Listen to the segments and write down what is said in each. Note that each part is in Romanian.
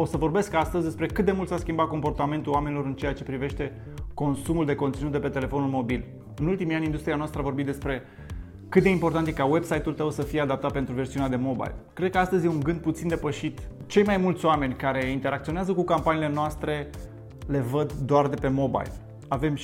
O să vorbesc astăzi despre cât de mult s-a schimbat comportamentul oamenilor în ceea ce privește consumul de conținut de pe telefonul mobil. În ultimii ani, industria noastră a vorbit despre cât de important e ca website-ul tău să fie adaptat pentru versiunea de mobile. Cred că astăzi e un gând puțin depășit. Cei mai mulți oameni care interacționează cu campaniile noastre le văd doar de pe mobile. Avem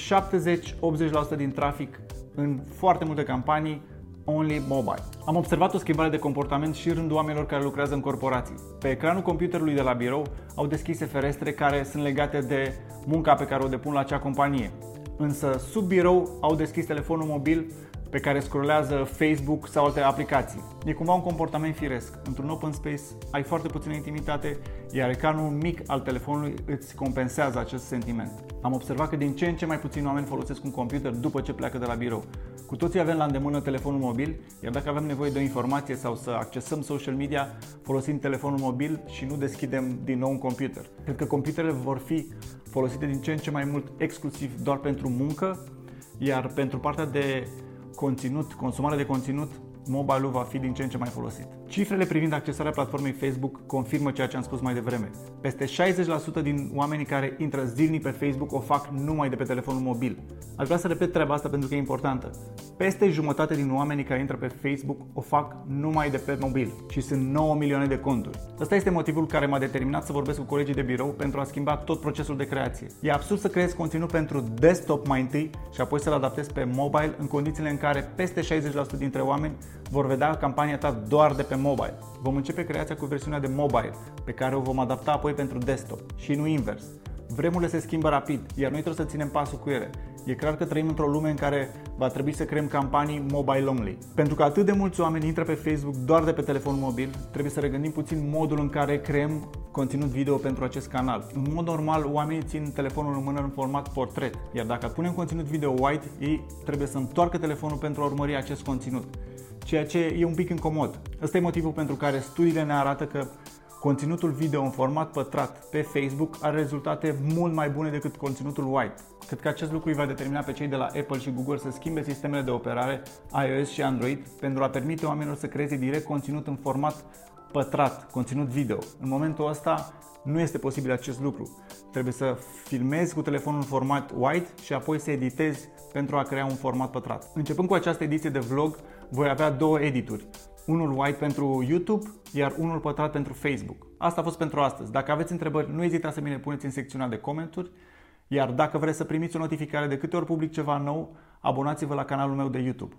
70-80% din trafic în foarte multe campanii Only Mobile. Am observat o schimbare de comportament și în rândul oamenilor care lucrează în corporații. Pe ecranul computerului de la birou au deschise ferestre care sunt legate de munca pe care o depun la acea companie. Însă sub birou au deschis telefonul mobil pe care scrollează Facebook sau alte aplicații. E cumva un comportament firesc. Într-un open space ai foarte puțină intimitate, iar ecranul mic al telefonului îți compensează acest sentiment. Am observat că din ce în ce mai puțini oameni folosesc un computer după ce pleacă de la birou. Cu toții avem la îndemână telefonul mobil, iar dacă avem nevoie de o informație sau să accesăm social media, folosim telefonul mobil și nu deschidem din nou un computer. Cred că computerele vor fi folosite din ce în ce mai mult exclusiv doar pentru muncă, iar pentru partea de conținut, consumare de conținut, mobile-ul va fi din ce în ce mai folosit. Cifrele privind accesarea platformei Facebook confirmă ceea ce am spus mai devreme. Peste 60% din oamenii care intră zilnic pe Facebook o fac numai de pe telefonul mobil. Aș vrea să repet treaba asta pentru că e importantă. Peste jumătate din oamenii care intră pe Facebook o fac numai de pe mobil și sunt 9 milioane de conturi. Ăsta este motivul care m-a determinat să vorbesc cu colegii de birou pentru a schimba tot procesul de creație. E absurd să creezi conținut pentru desktop mai întâi și apoi să-l adaptezi pe mobile în condițiile în care peste 60% dintre oameni vor vedea campania ta doar de pe mobile. Vom începe creația cu versiunea de mobile, pe care o vom adapta apoi pentru desktop și nu invers. Vremurile se schimbă rapid, iar noi trebuie să ținem pasul cu ele. E clar că trăim într-o lume în care va trebui să creăm campanii mobile only. Pentru că atât de mulți oameni intră pe Facebook doar de pe telefon mobil, trebuie să regândim puțin modul în care creăm conținut video pentru acest canal. În mod normal, oamenii țin telefonul în mână în format portret, iar dacă punem conținut video white, ei trebuie să întoarcă telefonul pentru a urmări acest conținut ceea ce e un pic incomod. Ăsta e motivul pentru care studiile ne arată că conținutul video în format pătrat pe Facebook are rezultate mult mai bune decât conținutul white. Cred că acest lucru îi va determina pe cei de la Apple și Google să schimbe sistemele de operare iOS și Android pentru a permite oamenilor să creeze direct conținut în format pătrat, conținut video. În momentul ăsta nu este posibil acest lucru. Trebuie să filmezi cu telefonul în format white și apoi să editezi pentru a crea un format pătrat. Începând cu această ediție de vlog, voi avea două edituri. Unul white pentru YouTube, iar unul pătrat pentru Facebook. Asta a fost pentru astăzi. Dacă aveți întrebări, nu ezitați să mi le puneți în secțiunea de comentarii. Iar dacă vreți să primiți o notificare de câte ori public ceva nou, abonați-vă la canalul meu de YouTube.